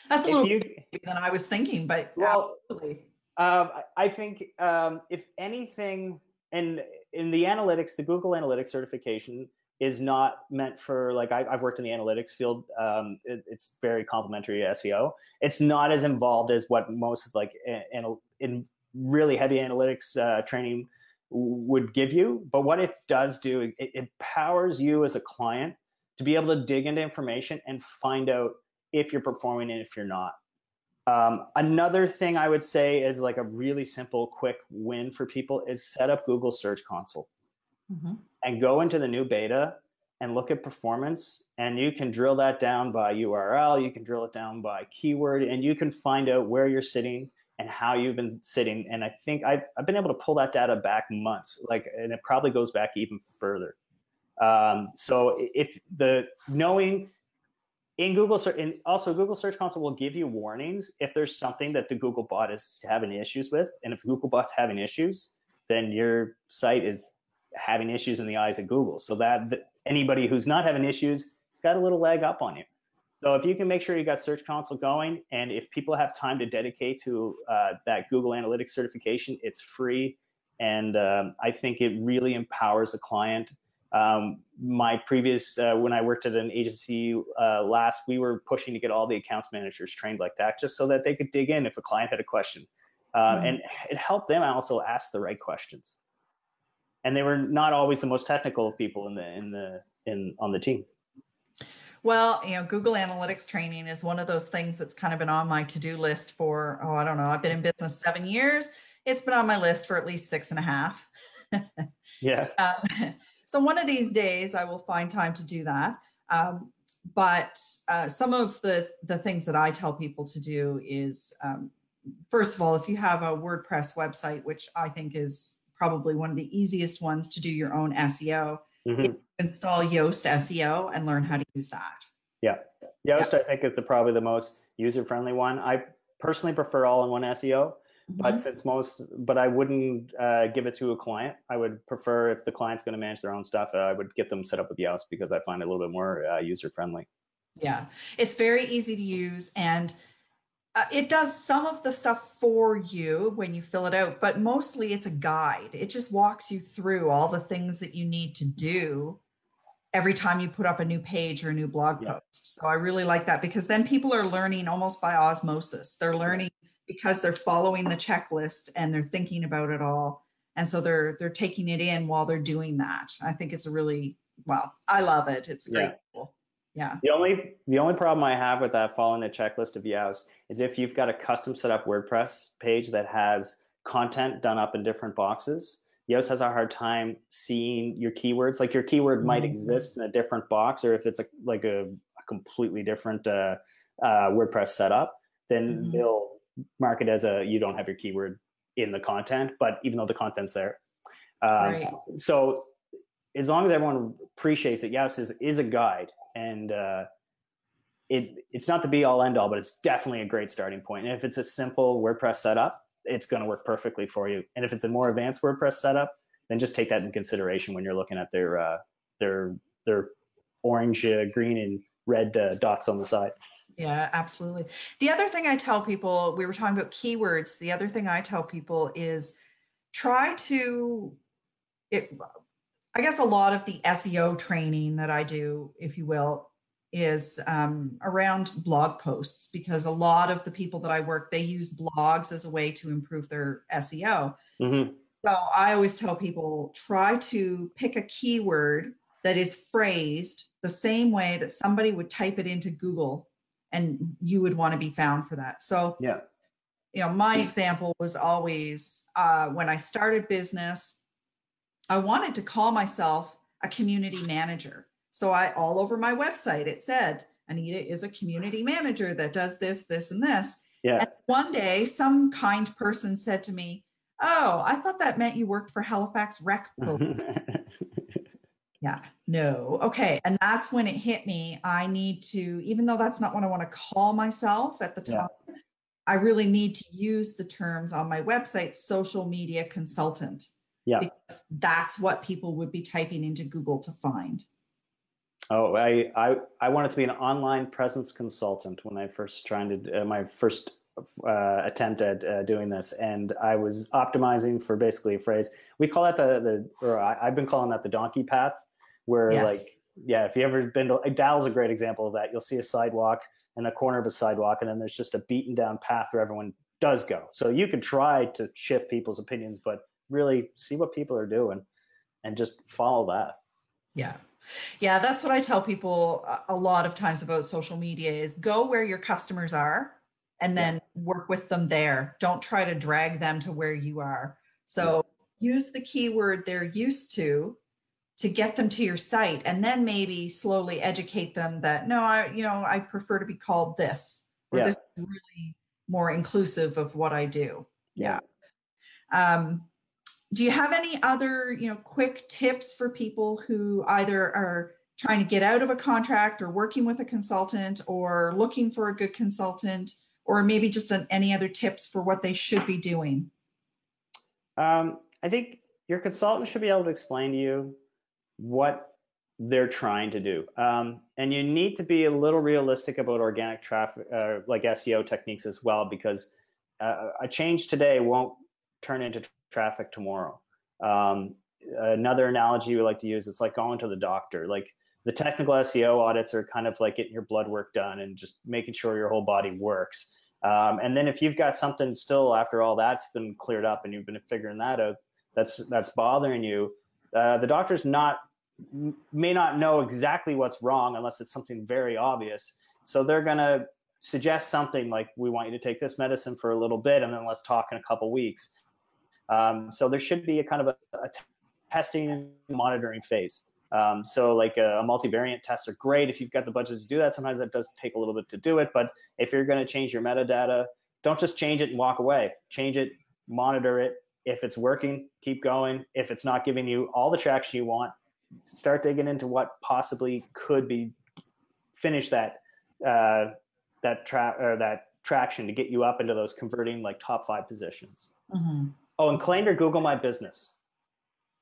Speaker 1: That's a if little you, than I was thinking, but
Speaker 2: well, absolutely. Um, I think um, if anything, and in the analytics, the Google Analytics certification is not meant for like I, have worked in the analytics field. Um, it, it's very complementary to SEO. It's not as involved as what most like in, in really heavy analytics uh, training would give you. But what it does do, it, it empowers you as a client to be able to dig into information and find out if you're performing and if you're not. Um, another thing I would say is like a really simple, quick win for people is set up Google Search Console mm-hmm. and go into the new beta and look at performance. And you can drill that down by URL, you can drill it down by keyword, and you can find out where you're sitting and how you've been sitting. And I think I've, I've been able to pull that data back months, like, and it probably goes back even further. Um, so if the knowing in Google search, and also Google Search Console will give you warnings if there's something that the Google bot is having issues with, and if Google bot's having issues, then your site is having issues in the eyes of Google. So that, anybody who's not having issues has got a little leg up on you. So if you can make sure you got Search Console going, and if people have time to dedicate to uh, that Google Analytics certification, it's free, and um, I think it really empowers the client um, my previous, uh, when I worked at an agency uh, last, we were pushing to get all the accounts managers trained like that, just so that they could dig in if a client had a question. Uh, mm-hmm. And it helped them also ask the right questions. And they were not always the most technical of people in the in the in on the team.
Speaker 1: Well, you know, Google Analytics training is one of those things that's kind of been on my to-do list for oh, I don't know. I've been in business seven years. It's been on my list for at least six and a half.
Speaker 2: yeah.
Speaker 1: Um, so one of these days, I will find time to do that. Um, but uh, some of the the things that I tell people to do is, um, first of all, if you have a WordPress website, which I think is probably one of the easiest ones to do your own SEO, mm-hmm. install Yoast SEO and learn how to use that.
Speaker 2: Yeah, Yoast yeah. I think is the probably the most user friendly one. I personally prefer all in one SEO but mm-hmm. since most but i wouldn't uh, give it to a client. I would prefer if the client's going to manage their own stuff uh, i would get them set up with yoast because i find it a little bit more uh, user friendly
Speaker 1: yeah. It's very easy to use and uh, it does some of the stuff for you when you fill it out but mostly it's a guide. It just walks you through all the things that you need to do every time you put up a new page or a new blog yeah. post. So i really like that because then people are learning almost by osmosis. They're learning because they're following the checklist and they're thinking about it all and so they're they're taking it in while they're doing that i think it's a really well i love it it's great yeah. Cool. yeah
Speaker 2: the only the only problem i have with that following the checklist of Yoast is if you've got a custom set up wordpress page that has content done up in different boxes Yoast has a hard time seeing your keywords. Like your keyword might mm-hmm. exist in a different box, or if it's a, like a, a completely different uh, uh, WordPress setup, then mm-hmm. they'll mark it as a you don't have your keyword in the content, but even though the content's there. Um, right. So as long as everyone appreciates that, yes, is is a guide, and uh, it it's not the be all end all, but it's definitely a great starting point. And if it's a simple WordPress setup, it's going to work perfectly for you. And if it's a more advanced WordPress setup, then just take that in consideration when you're looking at their uh, their their orange, uh, green, and red uh, dots on the side.
Speaker 1: Yeah, absolutely. The other thing I tell people, we were talking about keywords. The other thing I tell people is try to it I guess a lot of the SEO training that I do, if you will, is um, around blog posts because a lot of the people that I work, they use blogs as a way to improve their SEO. Mm-hmm. So I always tell people try to pick a keyword that is phrased the same way that somebody would type it into Google and you would want to be found for that. So,
Speaker 2: yeah.
Speaker 1: You know, my example was always uh, when I started business, I wanted to call myself a community manager. So I all over my website it said Anita is a community manager that does this, this, and this.
Speaker 2: Yeah.
Speaker 1: And one day, some kind person said to me, "Oh, I thought that meant you worked for Halifax Rec." yeah, no, okay, and that's when it hit me. I need to, even though that's not what I want to call myself at the time. Yeah. I really need to use the terms on my website, social media consultant.
Speaker 2: Yeah.
Speaker 1: Because that's what people would be typing into Google to find.
Speaker 2: Oh, I, I, I wanted to be an online presence consultant when I first trying to, uh, my first uh, attempt at uh, doing this. And I was optimizing for basically a phrase. We call that the, the or I, have been calling that the donkey path, where yes. like, yeah, if you ever been to, Dallas a great example of that. You'll see a sidewalk in the corner of a sidewalk, and then there's just a beaten down path where everyone does go. So you can try to shift people's opinions, but really see what people are doing and just follow that.
Speaker 1: Yeah. Yeah, that's what I tell people a lot of times about social media is go where your customers are and then yeah. work with them there. Don't try to drag them to where you are. So yeah. use the keyword they're used to to get them to your site and then maybe slowly educate them that no, I you know, I prefer to be called this or yeah. this is really more inclusive of what I do. Yeah. Um do you have any other you know quick tips for people who either are trying to get out of a contract or working with a consultant or looking for a good consultant or maybe just an, any other tips for what they should be doing
Speaker 2: um, i think your consultant should be able to explain to you what they're trying to do um, and you need to be a little realistic about organic traffic uh, like seo techniques as well because uh, a change today won't turn into traffic tomorrow. Um, another analogy we like to use it's like going to the doctor. Like the technical SEO audits are kind of like getting your blood work done and just making sure your whole body works. Um, and then if you've got something still after all that's been cleared up and you've been figuring that out, that's that's bothering you. Uh, the doctor's not may not know exactly what's wrong unless it's something very obvious. So they're gonna suggest something like, "We want you to take this medicine for a little bit, and then let's talk in a couple weeks." Um, so there should be a kind of a, testing monitoring phase. Um, so like a, a, multivariant tests are great if you've got the budget to do that. Sometimes that does take a little bit to do it, but if you're going to change your metadata, don't just change it and walk away. Change it, monitor it. If it's working, keep going. If it's not giving you all the traction you want, start digging into what possibly could be finish that uh, that tra- or that traction to get you up into those converting like top five positions. Mm-hmm. Oh, and claim your Google My Business.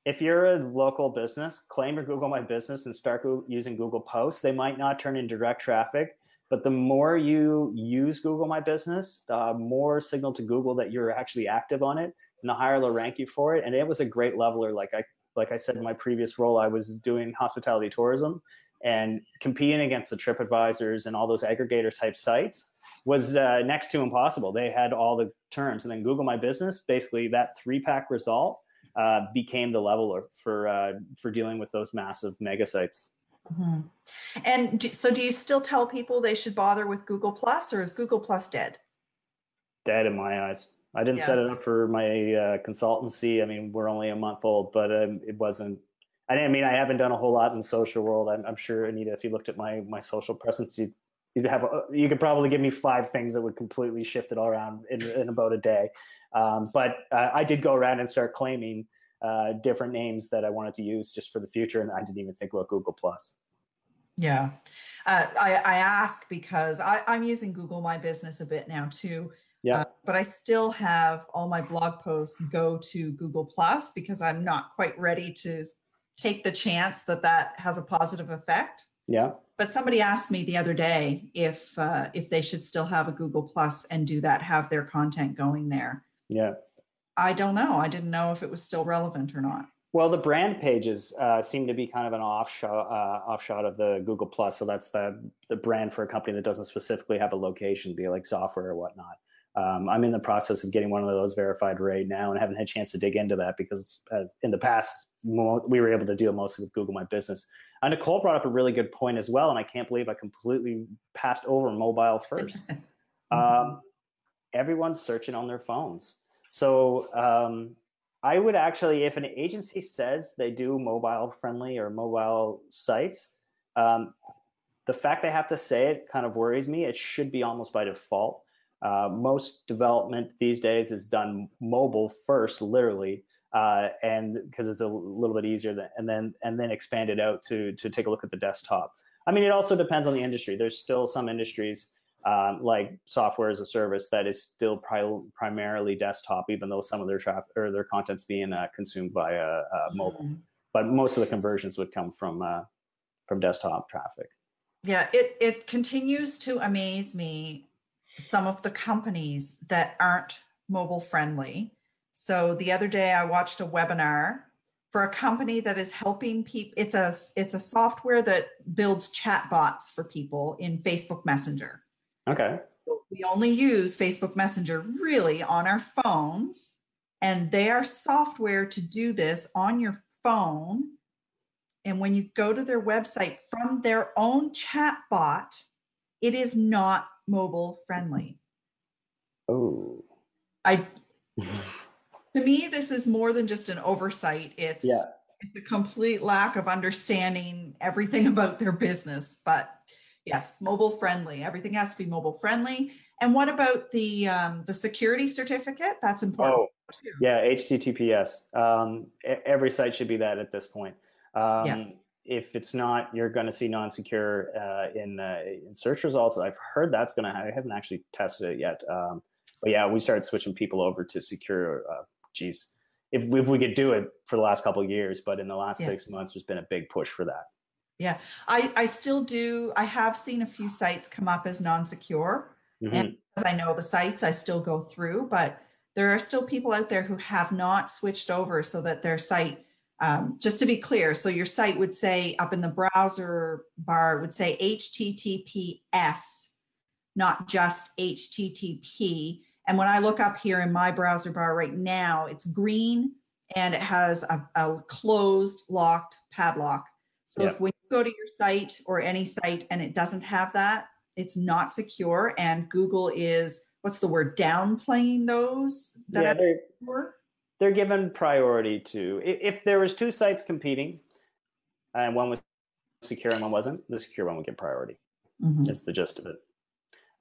Speaker 2: If you're a local business, claim your Google My Business and start using Google Posts. They might not turn in direct traffic, but the more you use Google My Business, the more signal to Google that you're actually active on it, and the higher they'll rank you for it. And it was a great leveler. Like I like I said in my previous role, I was doing hospitality tourism and competing against the Trip Advisors and all those aggregator type sites was uh, next to impossible. They had all the terms, and then Google My Business, basically that three pack result uh, became the leveler for uh, for dealing with those massive mega sites.
Speaker 1: Mm-hmm. And do, so, do you still tell people they should bother with Google Plus, or is Google Plus dead?
Speaker 2: Dead in my eyes. I didn't yeah. set it up for my uh, consultancy. I mean, we're only a month old, but um, it wasn't. I mean, I haven't done a whole lot in the social world. I'm, I'm, sure, Anita, if you looked at my my social presence, you'd you'd have you could probably give me five things that would completely shift it all around in, in about a day. Um, but uh, I did go around and start claiming uh, different names that I wanted to use just for the future, and I didn't even think about Google Plus.
Speaker 1: Yeah, uh, I, I ask because I, I'm using Google My Business a bit now too.
Speaker 2: Yeah.
Speaker 1: Uh, but I still have all my blog posts go to Google Plus because I'm not quite ready to take the chance that that has a positive effect.
Speaker 2: Yeah.
Speaker 1: But somebody asked me the other day if uh, if they should still have a Google Plus and do that, have their content going there.
Speaker 2: Yeah.
Speaker 1: I don't know. I didn't know if it was still relevant or not.
Speaker 2: Well, the brand pages uh, seem to be kind of an offshot uh, offshot of the Google Plus. So that's the the brand for a company that doesn't specifically have a location, be it like software or whatnot. Um, I'm in the process of getting one of those verified right now, and haven't had a chance to dig into that because uh, in the past we were able to deal mostly with Google My Business. And Nicole brought up a really good point as well, and I can't believe I completely passed over mobile first. um, everyone's searching on their phones, so um, I would actually, if an agency says they do mobile friendly or mobile sites, um, the fact they have to say it kind of worries me. It should be almost by default. Uh, most development these days is done mobile first, literally, uh, and because it's a little bit easier, than, and then and then expand it out to to take a look at the desktop. I mean, it also depends on the industry. There's still some industries um, like software as a service that is still pri- primarily desktop, even though some of their traffic or their content's being uh, consumed via uh, mobile. Mm-hmm. But most of the conversions would come from uh, from desktop traffic.
Speaker 1: Yeah, it it continues to amaze me some of the companies that aren't mobile friendly. So the other day I watched a webinar for a company that is helping people it's a it's a software that builds chat bots for people in Facebook Messenger.
Speaker 2: Okay.
Speaker 1: We only use Facebook Messenger really on our phones, and their software to do this on your phone. And when you go to their website from their own chat bot, it is not mobile friendly.
Speaker 2: Oh.
Speaker 1: I to me, this is more than just an oversight. It's
Speaker 2: yeah.
Speaker 1: it's a complete lack of understanding everything about their business. But yes, mobile friendly. Everything has to be mobile friendly. And what about the um, the security certificate? That's important. Oh,
Speaker 2: too. yeah, HTTPS. Um, every site should be that at this point. Um, yeah. If it's not, you're going to see non-secure uh, in uh, in search results. I've heard that's going to. I haven't actually tested it yet. Um, but yeah, we started switching people over to secure. Uh, geez, if if we could do it for the last couple of years, but in the last yeah. six months, there's been a big push for that.
Speaker 1: Yeah, I, I still do. I have seen a few sites come up as non-secure, mm-hmm. and as I know the sites, I still go through, but there are still people out there who have not switched over so that their site. Um, just to be clear, so your site would say up in the browser bar would say HTTPS, not just HTTP. And when I look up here in my browser bar right now, it's green and it has a, a closed, locked padlock. So if when you go to your site or any site and it doesn't have that, it's not secure. And Google is what's the word downplaying those that yeah,
Speaker 2: they're, they're given priority to if there was two sites competing and one was secure and one wasn't, the secure one would get priority. Mm-hmm. That's the gist of it.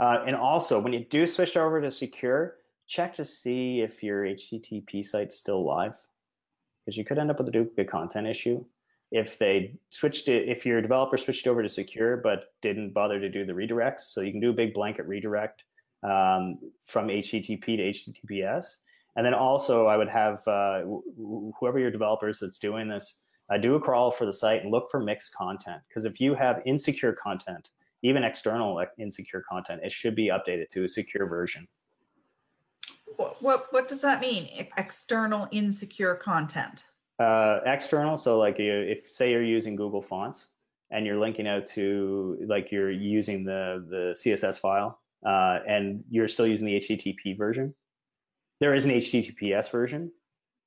Speaker 2: Uh, and also, when you do switch over to secure, check to see if your HTTP site's still live, because you could end up with a duplicate content issue if they switched it, if your developer switched over to secure but didn't bother to do the redirects, so you can do a big blanket redirect um, from HTTP to HTTPS. And then also, I would have uh, whoever your developers that's doing this uh, do a crawl for the site and look for mixed content. Because if you have insecure content, even external insecure content, it should be updated to a secure version.
Speaker 1: What, what, what does that mean? External insecure content?
Speaker 2: Uh, external, so like you, if say you're using Google Fonts and you're linking out to like you're using the the CSS file uh, and you're still using the HTTP version, there is an HTTPS version,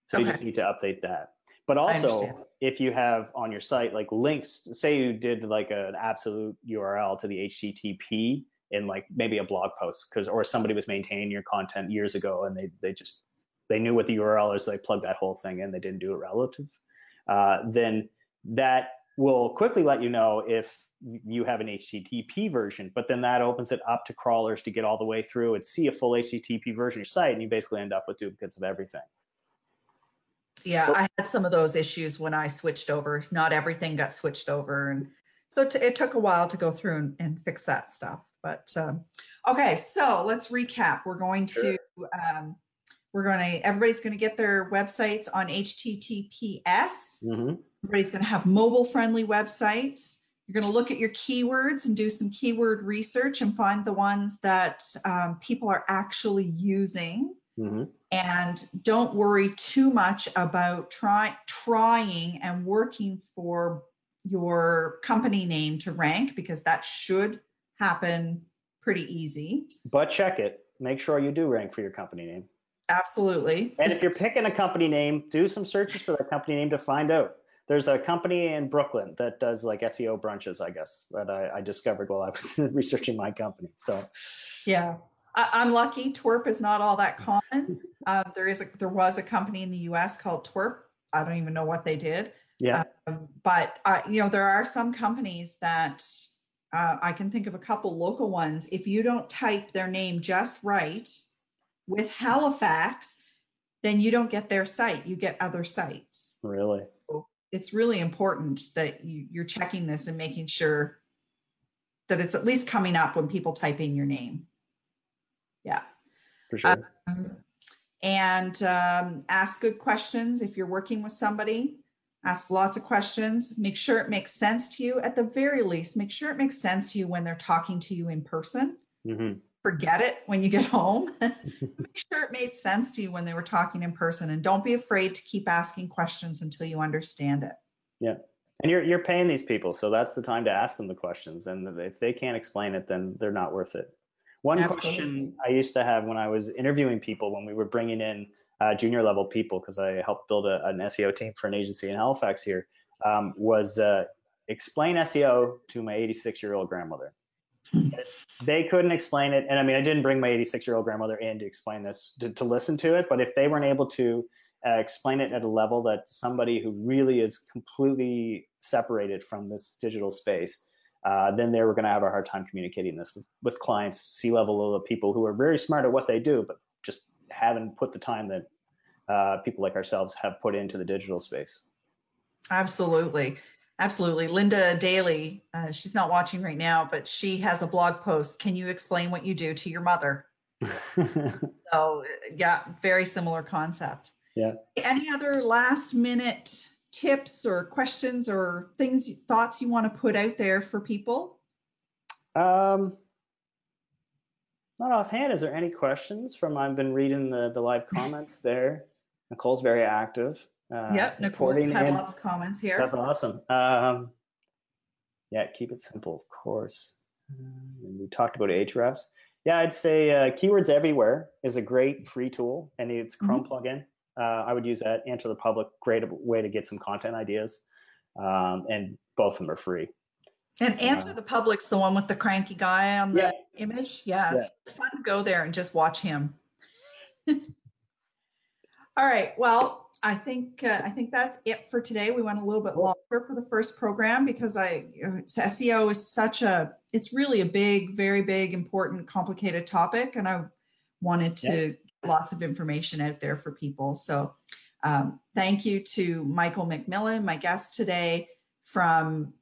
Speaker 2: so okay. you just need to update that. But also, if you have on your site like links, say you did like an absolute URL to the HTTP in like maybe a blog post, because or somebody was maintaining your content years ago and they they just they knew what the URL is, so they plugged that whole thing in. They didn't do it relative. Uh, then that will quickly let you know if you have an HTTP version, but then that opens it up to crawlers to get all the way through and see a full HTTP version of your site, and you basically end up with duplicates of everything.
Speaker 1: Yeah, I had some of those issues when I switched over. Not everything got switched over, and so t- it took a while to go through and, and fix that stuff. But um, okay, so let's recap. We're going to um, we're going to everybody's going to get their websites on HTTPS.
Speaker 2: Mm-hmm.
Speaker 1: Everybody's going to have mobile friendly websites. You're going to look at your keywords and do some keyword research and find the ones that um, people are actually using.
Speaker 2: Mm-hmm.
Speaker 1: And don't worry too much about try, trying and working for your company name to rank because that should happen pretty easy.
Speaker 2: But check it. Make sure you do rank for your company name.
Speaker 1: Absolutely.
Speaker 2: And if you're picking a company name, do some searches for that company name to find out there's a company in Brooklyn that does like SEO brunches, I guess, that I, I discovered while I was researching my company. So,
Speaker 1: yeah, I, am lucky. Twirp is not all that common. Um, there is a, there was a company in the U.S. called Twerp. I don't even know what they did.
Speaker 2: Yeah,
Speaker 1: um, but uh, you know there are some companies that uh, I can think of a couple local ones. If you don't type their name just right with Halifax, then you don't get their site. You get other sites.
Speaker 2: Really?
Speaker 1: It's really important that you, you're checking this and making sure that it's at least coming up when people type in your name. Yeah.
Speaker 2: For sure.
Speaker 1: Um, and um, ask good questions if you're working with somebody. Ask lots of questions. Make sure it makes sense to you. At the very least, make sure it makes sense to you when they're talking to you in person.
Speaker 2: Mm-hmm
Speaker 1: forget it when you get home. Make sure it made sense to you when they were talking in person and don't be afraid to keep asking questions until you understand it.
Speaker 2: Yeah. And you're you're paying these people, so that's the time to ask them the questions. And if they can't explain it, then they're not worth it. One Absolutely. question I used to have when I was interviewing people when we were bringing in uh, junior level people because I helped build a, an SEO team for an agency in Halifax here um, was uh, explain SEO to my 86 year old grandmother they couldn't explain it. And I mean, I didn't bring my 86 year old grandmother in to explain this to, to, listen to it. But if they weren't able to uh, explain it at a level that somebody who really is completely separated from this digital space, uh, then they were going to have a hard time communicating this with, with clients, C level people who are very smart at what they do, but just haven't put the time that uh, people like ourselves have put into the digital space.
Speaker 1: Absolutely. Absolutely. Linda Daly, uh, she's not watching right now, but she has a blog post. Can you explain what you do to your mother? so, yeah, very similar concept.
Speaker 2: Yeah.
Speaker 1: Any other last minute tips or questions or things, thoughts you want to put out there for people?
Speaker 2: Um, not offhand. Is there any questions from? I've been reading the the live comments there. Nicole's very active.
Speaker 1: Uh, yep, Nicole's had in. lots of comments here.
Speaker 2: That's awesome. Um, yeah, keep it simple, of course. And we talked about Ahrefs. Yeah, I'd say uh, Keywords Everywhere is a great free tool, and it's Chrome mm-hmm. plugin. Uh, I would use that. Answer the Public, great way to get some content ideas, um, and both of them are free.
Speaker 1: And Answer uh, the Public's the one with the cranky guy on the
Speaker 2: yeah.
Speaker 1: image. Yeah, yeah, it's fun to go there and just watch him. All right. Well, I think uh, I think that's it for today. We went a little bit longer for the first program because I SEO is such a it's really a big, very big, important, complicated topic, and I wanted to yeah. get lots of information out there for people. So um, thank you to Michael McMillan, my guest today from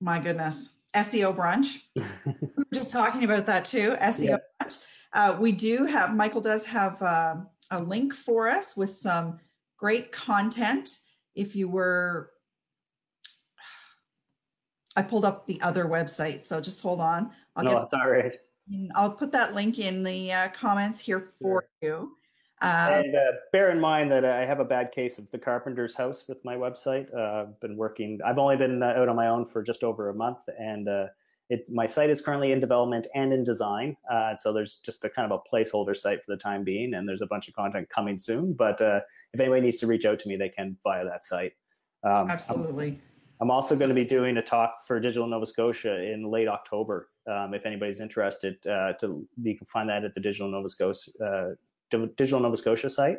Speaker 1: my goodness SEO brunch. we were just talking about that too. SEO yeah. brunch. Uh, we do have Michael does have uh, a link for us with some great content. If you were, I pulled up the other website, so just hold on.
Speaker 2: I'll no, get, all right.
Speaker 1: I'll put that link in the uh, comments here for sure. you.
Speaker 2: Um, and uh, bear in mind that I have a bad case of the carpenter's house with my website. Uh, I've been working, I've only been uh, out on my own for just over a month, and uh, it, my site is currently in development and in design. Uh, so there's just a kind of a placeholder site for the time being, and there's a bunch of content coming soon. But uh, if anybody needs to reach out to me, they can via that site.
Speaker 1: Um, Absolutely.
Speaker 2: I'm, I'm also going to be doing a talk for Digital Nova Scotia in late October. Um, if anybody's interested, uh, to you can find that at the Digital Nova Scotia uh, Digital Nova Scotia site.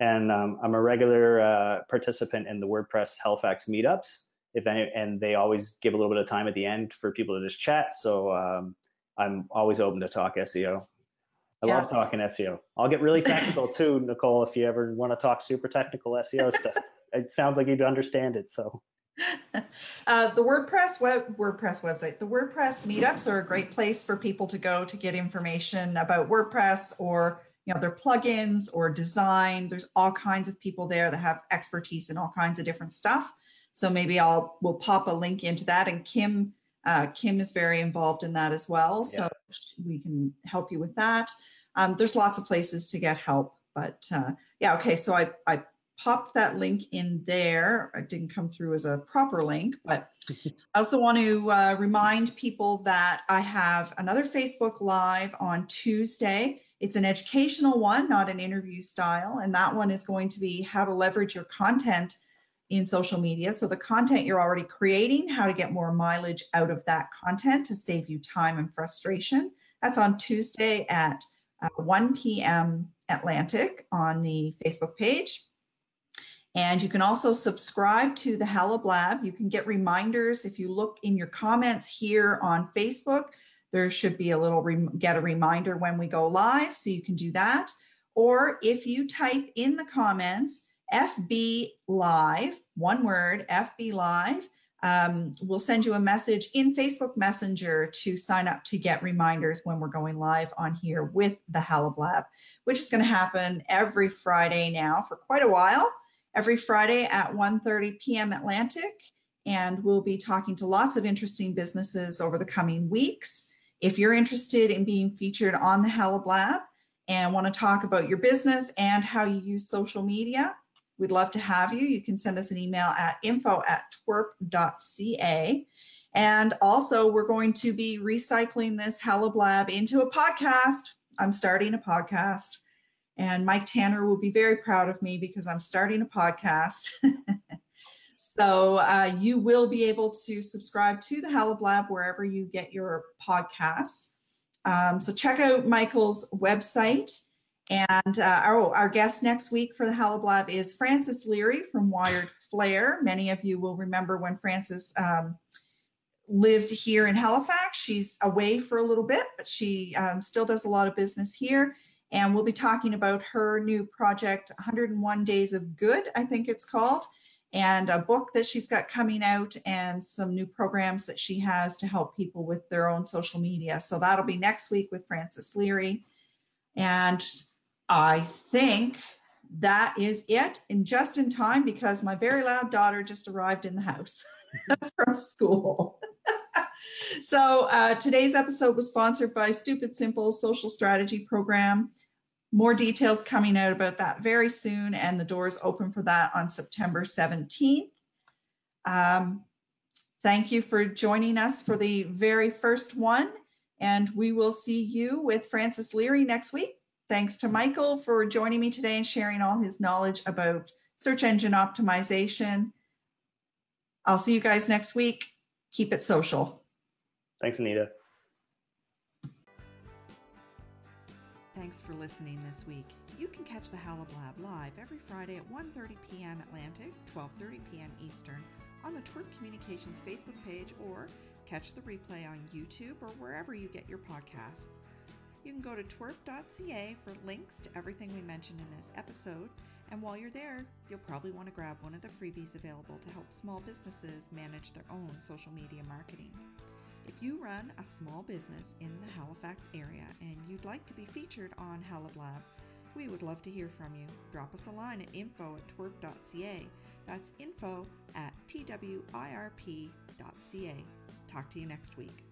Speaker 2: And um, I'm a regular uh, participant in the WordPress Halifax meetups if any, and they always give a little bit of time at the end for people to just chat. So um, I'm always open to talk SEO. I yeah. love talking SEO. I'll get really technical too, Nicole, if you ever want to talk super technical SEO stuff. It sounds like you'd understand it. So
Speaker 1: uh, the WordPress web WordPress website, the WordPress meetups are a great place for people to go to get information about WordPress or you know their plugins or design. There's all kinds of people there that have expertise in all kinds of different stuff. So maybe I'll we'll pop a link into that. And Kim uh, Kim is very involved in that as well, so yeah. we can help you with that. Um, there's lots of places to get help, but uh, yeah, okay. So I I popped that link in there. It didn't come through as a proper link, but I also want to uh, remind people that I have another Facebook Live on Tuesday. It's an educational one, not an interview style, and that one is going to be how to leverage your content in social media. So the content you're already creating, how to get more mileage out of that content to save you time and frustration. That's on Tuesday at uh, 1 p.m. Atlantic on the Facebook page. And you can also subscribe to the HalaBlab. You can get reminders if you look in your comments here on Facebook. There should be a little rem- get a reminder when we go live, so you can do that. Or if you type in the comments, FB Live, one word, FB Live. Um, we'll send you a message in Facebook Messenger to sign up to get reminders when we're going live on here with the HalaBlab, which is going to happen every Friday now for quite a while. Every Friday at 1:30 p.m. Atlantic, and we'll be talking to lots of interesting businesses over the coming weeks. If you're interested in being featured on the HalaBlab and want to talk about your business and how you use social media, We'd love to have you. You can send us an email at info at twirp.ca. And also, we're going to be recycling this HalaBlab into a podcast. I'm starting a podcast, and Mike Tanner will be very proud of me because I'm starting a podcast. so, uh, you will be able to subscribe to the HalaBlab wherever you get your podcasts. Um, so, check out Michael's website and uh, oh, our guest next week for the HalaBlab is Frances Leary from Wired Flair. Many of you will remember when Frances um, lived here in Halifax. She's away for a little bit, but she um, still does a lot of business here. And we'll be talking about her new project, 101 Days of Good, I think it's called, and a book that she's got coming out and some new programs that she has to help people with their own social media. So that'll be next week with Frances Leary. And I think that is it and just in time because my very loud daughter just arrived in the house from school. so uh, today's episode was sponsored by Stupid Simple Social Strategy Program. More details coming out about that very soon, and the doors open for that on September 17th. Um, thank you for joining us for the very first one, and we will see you with Frances Leary next week. Thanks to Michael for joining me today and sharing all his knowledge about search engine optimization. I'll see you guys next week. Keep it social.
Speaker 2: Thanks, Anita.
Speaker 3: Thanks for listening this week. You can catch the HalaBlab live every Friday at 1.30 p.m. Atlantic, 12.30 p.m. Eastern on the Twirp Communications Facebook page or catch the replay on YouTube or wherever you get your podcasts. You can go to twirp.ca for links to everything we mentioned in this episode. And while you're there, you'll probably want to grab one of the freebies available to help small businesses manage their own social media marketing. If you run a small business in the Halifax area and you'd like to be featured on HalaBlab, we would love to hear from you. Drop us a line at info at twirp.ca. That's info at twirp.ca. Talk to you next week.